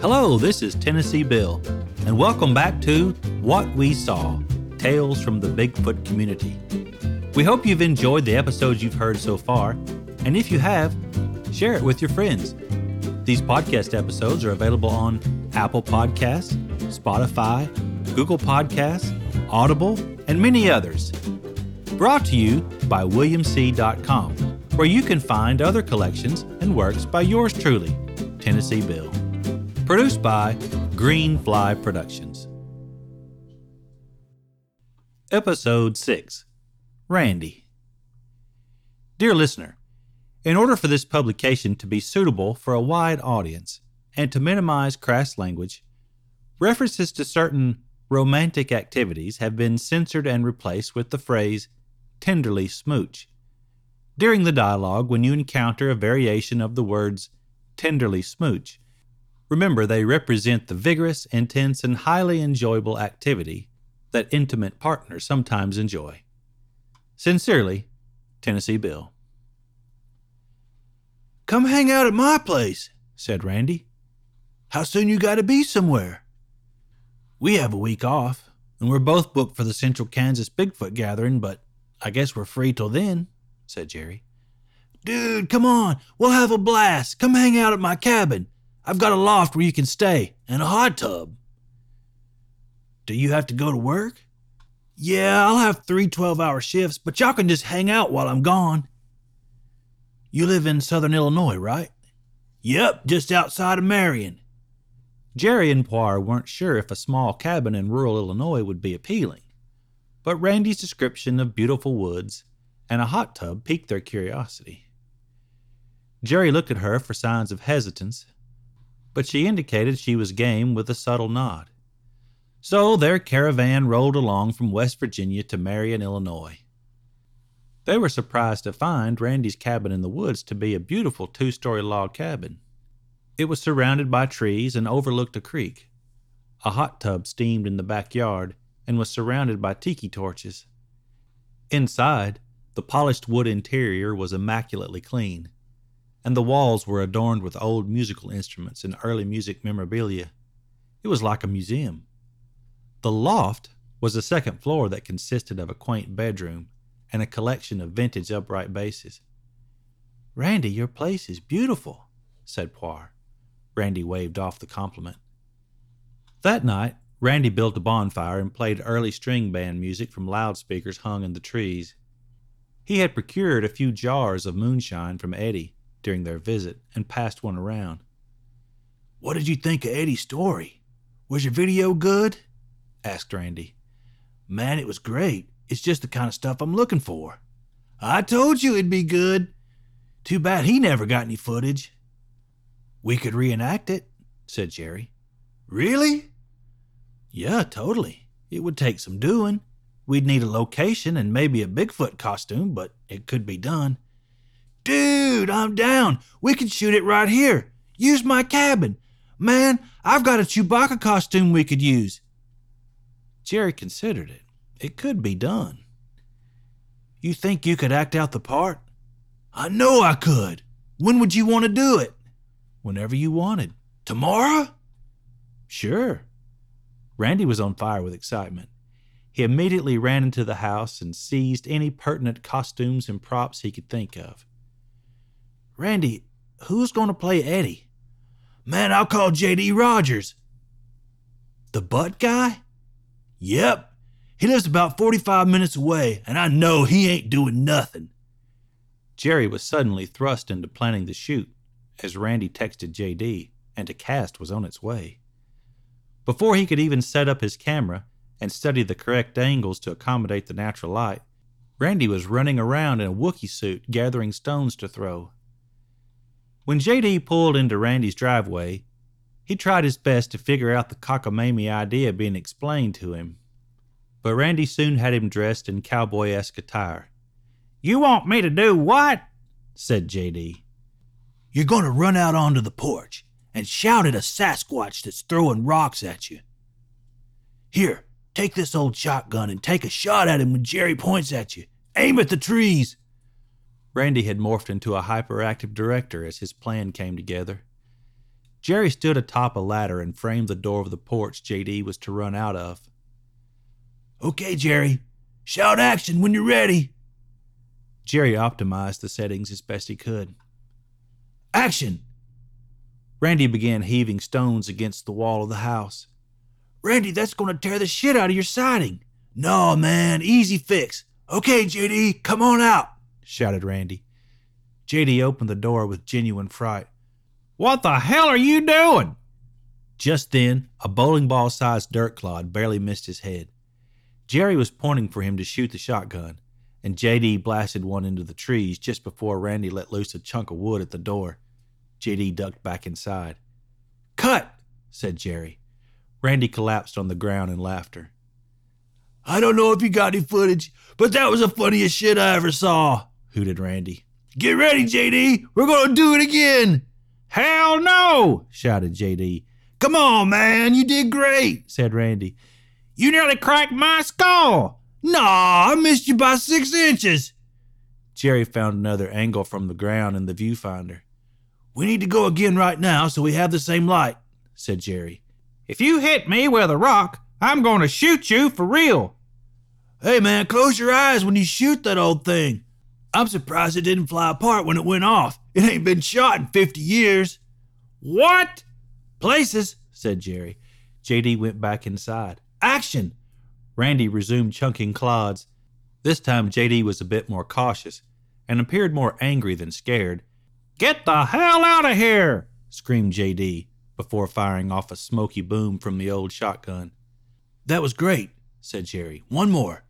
Hello, this is Tennessee Bill, and welcome back to What We Saw Tales from the Bigfoot Community. We hope you've enjoyed the episodes you've heard so far, and if you have, share it with your friends. These podcast episodes are available on Apple Podcasts, Spotify, Google Podcasts, Audible, and many others. Brought to you by WilliamC.com, where you can find other collections and works by yours truly, Tennessee Bill. Produced by Greenfly Productions. Episode 6 Randy. Dear listener, in order for this publication to be suitable for a wide audience and to minimize crass language, references to certain romantic activities have been censored and replaced with the phrase tenderly smooch. During the dialogue, when you encounter a variation of the words tenderly smooch, Remember, they represent the vigorous, intense, and highly enjoyable activity that intimate partners sometimes enjoy. Sincerely, Tennessee Bill. Come hang out at my place, said Randy. How soon you got to be somewhere? We have a week off, and we're both booked for the Central Kansas Bigfoot gathering, but I guess we're free till then, said Jerry. Dude, come on, we'll have a blast. Come hang out at my cabin. I've got a loft where you can stay and a hot tub. Do you have to go to work? Yeah, I'll have three 12 hour shifts, but y'all can just hang out while I'm gone. You live in southern Illinois, right? Yep, just outside of Marion. Jerry and Poire weren't sure if a small cabin in rural Illinois would be appealing, but Randy's description of beautiful woods and a hot tub piqued their curiosity. Jerry looked at her for signs of hesitance but she indicated she was game with a subtle nod. So their caravan rolled along from West Virginia to Marion, Illinois. They were surprised to find Randy's cabin in the woods to be a beautiful two story log cabin. It was surrounded by trees and overlooked a creek. A hot tub steamed in the backyard and was surrounded by tiki torches. Inside, the polished wood interior was immaculately clean and the walls were adorned with old musical instruments and early music memorabilia. It was like a museum. The loft was a second floor that consisted of a quaint bedroom and a collection of vintage upright basses. Randy, your place is beautiful, said Poire. Randy waved off the compliment. That night, Randy built a bonfire and played early string band music from loudspeakers hung in the trees. He had procured a few jars of moonshine from Eddy during their visit and passed one around. What did you think of Eddy's story? Was your video good? asked Randy. Man, it was great. It's just the kind of stuff I'm looking for. I told you it'd be good. Too bad he never got any footage. We could reenact it, said Jerry. Really? Yeah, totally. It would take some doing. We'd need a location and maybe a Bigfoot costume, but it could be done. Dude, I'm down. We can shoot it right here. Use my cabin. Man, I've got a Chewbacca costume we could use. Jerry considered it. It could be done. You think you could act out the part? I know I could. When would you want to do it? Whenever you wanted. Tomorrow? Sure. Randy was on fire with excitement. He immediately ran into the house and seized any pertinent costumes and props he could think of. Randy, who's going to play Eddy? Man, I'll call J.D. Rogers. The butt guy? Yep. He lives about 45 minutes away, and I know he ain't doing nothing. Jerry was suddenly thrust into planning the shoot as Randy texted J.D., and a cast was on its way. Before he could even set up his camera and study the correct angles to accommodate the natural light, Randy was running around in a Wookiee suit gathering stones to throw. When JD pulled into Randy's driveway, he tried his best to figure out the cockamamie idea being explained to him. But Randy soon had him dressed in cowboy esque attire. You want me to do what? said JD. You're going to run out onto the porch and shout at a Sasquatch that's throwing rocks at you. Here, take this old shotgun and take a shot at him when Jerry points at you. Aim at the trees. Randy had morphed into a hyperactive director as his plan came together. Jerry stood atop a ladder and framed the door of the porch JD was to run out of. Okay, Jerry. Shout action when you're ready. Jerry optimized the settings as best he could. Action! Randy began heaving stones against the wall of the house. Randy, that's going to tear the shit out of your siding. No, man, easy fix. Okay, JD, come on out, shouted Randy. JD opened the door with genuine fright. What the hell are you doing? Just then, a bowling ball sized dirt clod barely missed his head. Jerry was pointing for him to shoot the shotgun, and JD blasted one into the trees just before Randy let loose a chunk of wood at the door. JD ducked back inside. Cut, said Jerry. Randy collapsed on the ground in laughter. I don't know if you got any footage, but that was the funniest shit I ever saw, hooted Randy. Get ready, JD. We're going to do it again. Hell no, shouted JD. Come on, man. You did great, said Randy. You nearly cracked my skull. Nah, I missed you by six inches. Jerry found another angle from the ground in the viewfinder. We need to go again right now so we have the same light, said Jerry. If you hit me with a rock, I'm going to shoot you for real. Hey, man, close your eyes when you shoot that old thing. I'm surprised it didn't fly apart when it went off. It ain't been shot in 50 years. What? Places, said Jerry. JD went back inside. Action! Randy resumed chunking clods. This time JD was a bit more cautious and appeared more angry than scared. Get the hell out of here! screamed JD before firing off a smoky boom from the old shotgun. That was great, said Jerry. One more.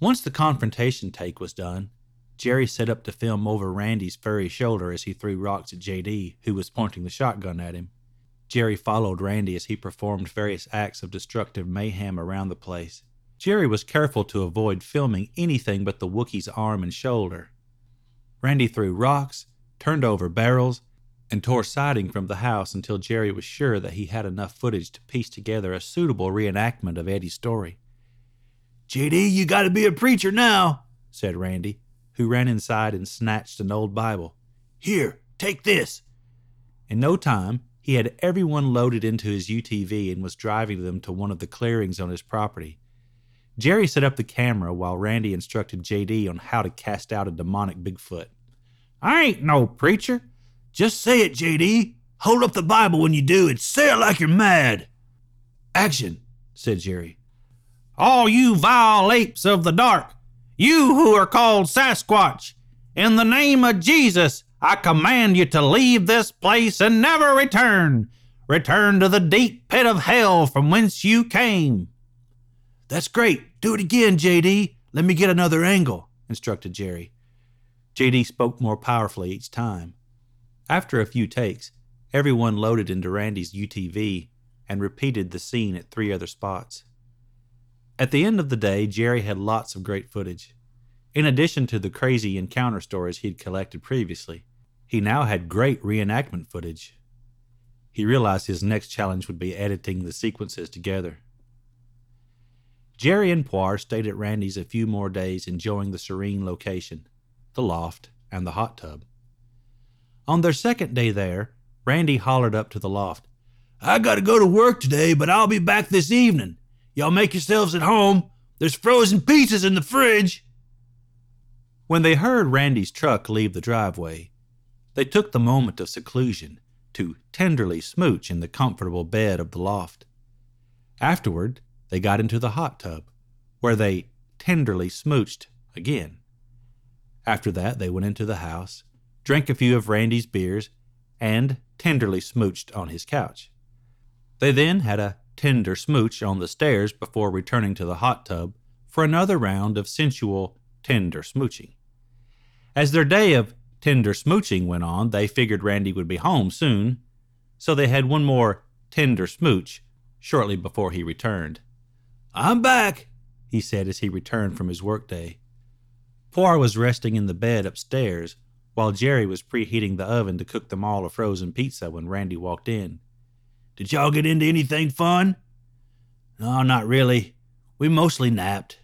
Once the confrontation take was done, Jerry set up to film over Randy's furry shoulder as he threw rocks at JD, who was pointing the shotgun at him. Jerry followed Randy as he performed various acts of destructive mayhem around the place. Jerry was careful to avoid filming anything but the Wookiee's arm and shoulder. Randy threw rocks, turned over barrels, and tore siding from the house until Jerry was sure that he had enough footage to piece together a suitable reenactment of Eddy's story. JD, you gotta be a preacher now, said Randy, who ran inside and snatched an old Bible. Here, take this. In no time, he had everyone loaded into his UTV and was driving them to one of the clearings on his property. Jerry set up the camera while Randy instructed JD on how to cast out a demonic Bigfoot. I ain't no preacher. Just say it, JD. Hold up the Bible when you do and say it like you're mad. Action, said Jerry. All you vile apes of the dark, you who are called Sasquatch, in the name of Jesus, I command you to leave this place and never return. Return to the deep pit of hell from whence you came. That's great. Do it again, JD. Let me get another angle, instructed Jerry. JD spoke more powerfully each time. After a few takes, everyone loaded into Randy's UTV and repeated the scene at three other spots. At the end of the day, Jerry had lots of great footage. In addition to the crazy encounter stories he'd collected previously, he now had great reenactment footage. He realized his next challenge would be editing the sequences together. Jerry and Poire stayed at Randy's a few more days enjoying the serene location the loft, and the hot tub. On their second day there, Randy hollered up to the loft. I gotta go to work today, but I'll be back this evening. Y'all make yourselves at home. There's frozen pizzas in the fridge. When they heard Randy's truck leave the driveway, they took the moment of seclusion to tenderly smooch in the comfortable bed of the loft. Afterward, they got into the hot tub, where they tenderly smooched again. After that, they went into the house, drank a few of Randy's beers, and tenderly smooched on his couch. They then had a tender smooch on the stairs before returning to the hot tub for another round of sensual, tender smooching. As their day of tender smooching went on, they figured Randy would be home soon, so they had one more tender smooch shortly before he returned. I'm back, he said as he returned from his workday. Poire was resting in the bed upstairs while Jerry was preheating the oven to cook them all a frozen pizza when Randy walked in. Did y'all get into anything fun? No, not really. We mostly napped.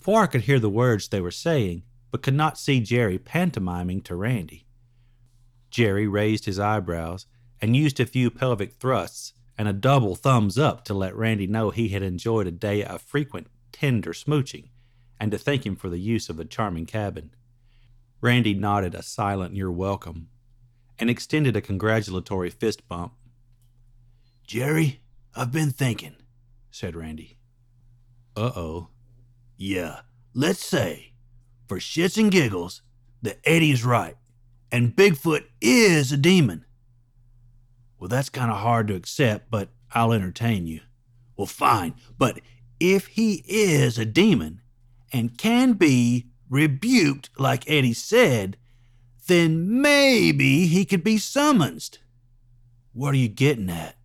Poire could hear the words they were saying, but could not see Jerry pantomiming to Randy. Jerry raised his eyebrows and used a few pelvic thrusts and a double thumbs up to let Randy know he had enjoyed a day of frequent, tender smooching and to thank him for the use of the charming cabin. Randy nodded a silent you're welcome and extended a congratulatory fist bump. Jerry, I've been thinking, said Randy. Uh oh. Yeah, let's say, for shits and giggles, that Eddy's right, and Bigfoot is a demon. Well, that's kind of hard to accept, but I'll entertain you. Well, fine, but if he is a demon and can be rebuked like Eddy said, then maybe he could be summoned. What are you getting at?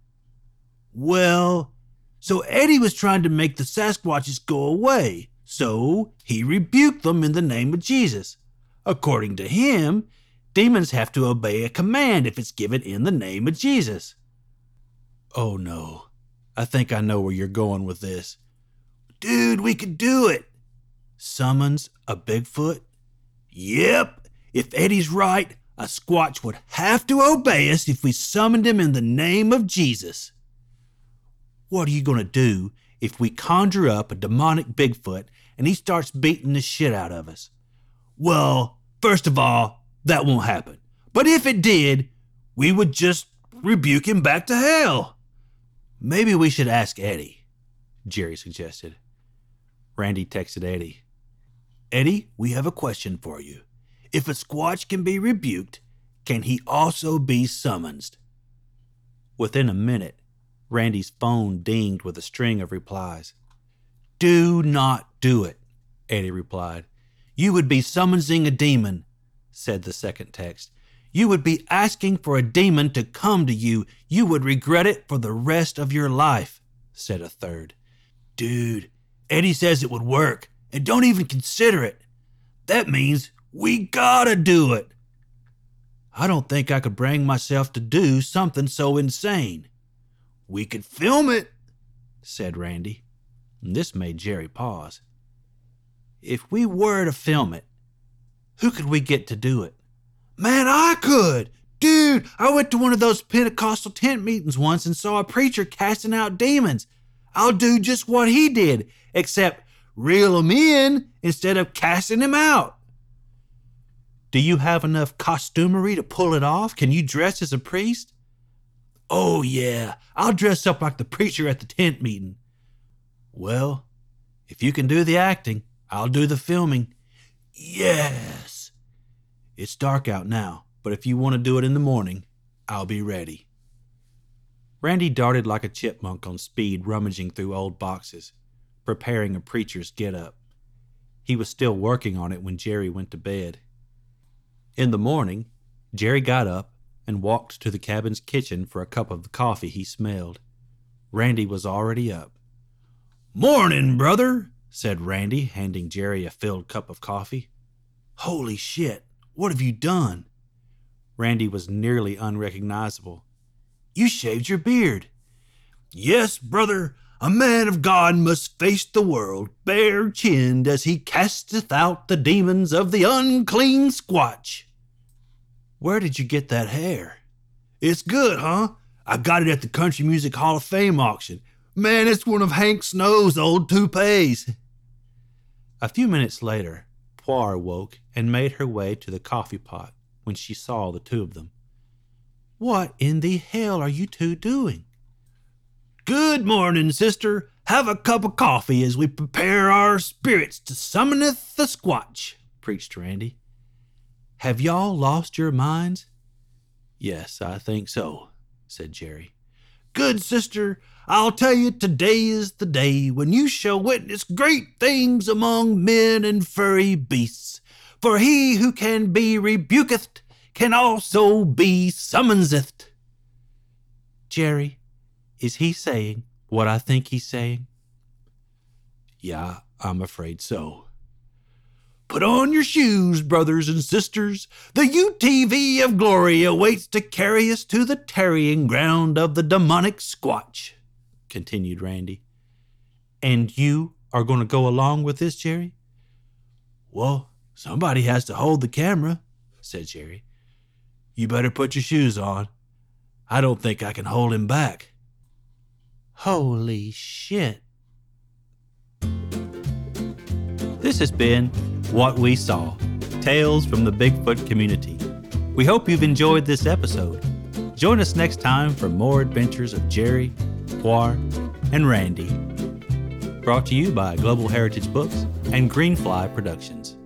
Well, so Eddy was trying to make the Sasquatches go away, so he rebuked them in the name of Jesus. According to him, demons have to obey a command if it's given in the name of Jesus. Oh no, I think I know where you're going with this. Dude, we could do it. Summons a Bigfoot? Yep, if Eddy's right, a Squatch would have to obey us if we summoned him in the name of Jesus. What are you going to do if we conjure up a demonic Bigfoot and he starts beating the shit out of us? Well, first of all, that won't happen. But if it did, we would just rebuke him back to hell. Maybe we should ask Eddy, Jerry suggested. Randy texted Eddy. Eddy, we have a question for you. If a Squatch can be rebuked, can he also be summoned? Within a minute, Randy's phone dinged with a string of replies. Do not do it, Eddy replied. You would be summoning a demon, said the second text. You would be asking for a demon to come to you. You would regret it for the rest of your life, said a third. Dude, Eddy says it would work, and don't even consider it. That means we gotta do it. I don't think I could bring myself to do something so insane. We could film it, said Randy. This made Jerry pause. If we were to film it, who could we get to do it? Man, I could! Dude, I went to one of those Pentecostal tent meetings once and saw a preacher casting out demons. I'll do just what he did, except reel in instead of casting out. Do you have enough costumery to pull it off? Can you dress as a priest? Oh, yeah, I'll dress up like the preacher at the tent meeting. Well, if you can do the acting, I'll do the filming. Yes. It's dark out now, but if you want to do it in the morning, I'll be ready. Randy darted like a chipmunk on speed, rummaging through old boxes, preparing a preacher's get up. He was still working on it when Jerry went to bed. In the morning, Jerry got up and walked to the cabin's kitchen for a cup of the coffee he smelled. Randy was already up. Morning, brother, said Randy, handing Jerry a filled cup of coffee. Holy shit, what have you done? Randy was nearly unrecognizable. You shaved your beard. Yes, brother, a man of God must face the world bare chinned as he casteth out the demons of the unclean squatch. Where did you get that hair? It's good, huh? I got it at the Country Music Hall of Fame auction. Man, it's one of Hank Snow's old toupees. A few minutes later, Poire woke and made her way to the coffee pot when she saw the two of them. What in the hell are you two doing? Good morning, sister. Have a cup of coffee as we prepare our spirits to summoneth the squatch, preached Randy. Have y'all lost your minds? Yes, I think so, said Jerry. Good sister, I'll tell you today is the day when you shall witness great things among men and furry beasts. For he who can be rebuketh can also be summoneth. Jerry, is he saying what I think he's saying? Yeah, I'm afraid so. Put on your shoes, brothers and sisters. The UTV of glory awaits to carry us to the tarrying ground of the demonic squatch, continued Randy. And you are going to go along with this, Jerry? Well, somebody has to hold the camera, said Jerry. You better put your shoes on. I don't think I can hold him back. Holy shit. This has been What We Saw Tales from the Bigfoot Community. We hope you've enjoyed this episode. Join us next time for more adventures of Jerry, Poire, and Randy. Brought to you by Global Heritage Books and Greenfly Productions.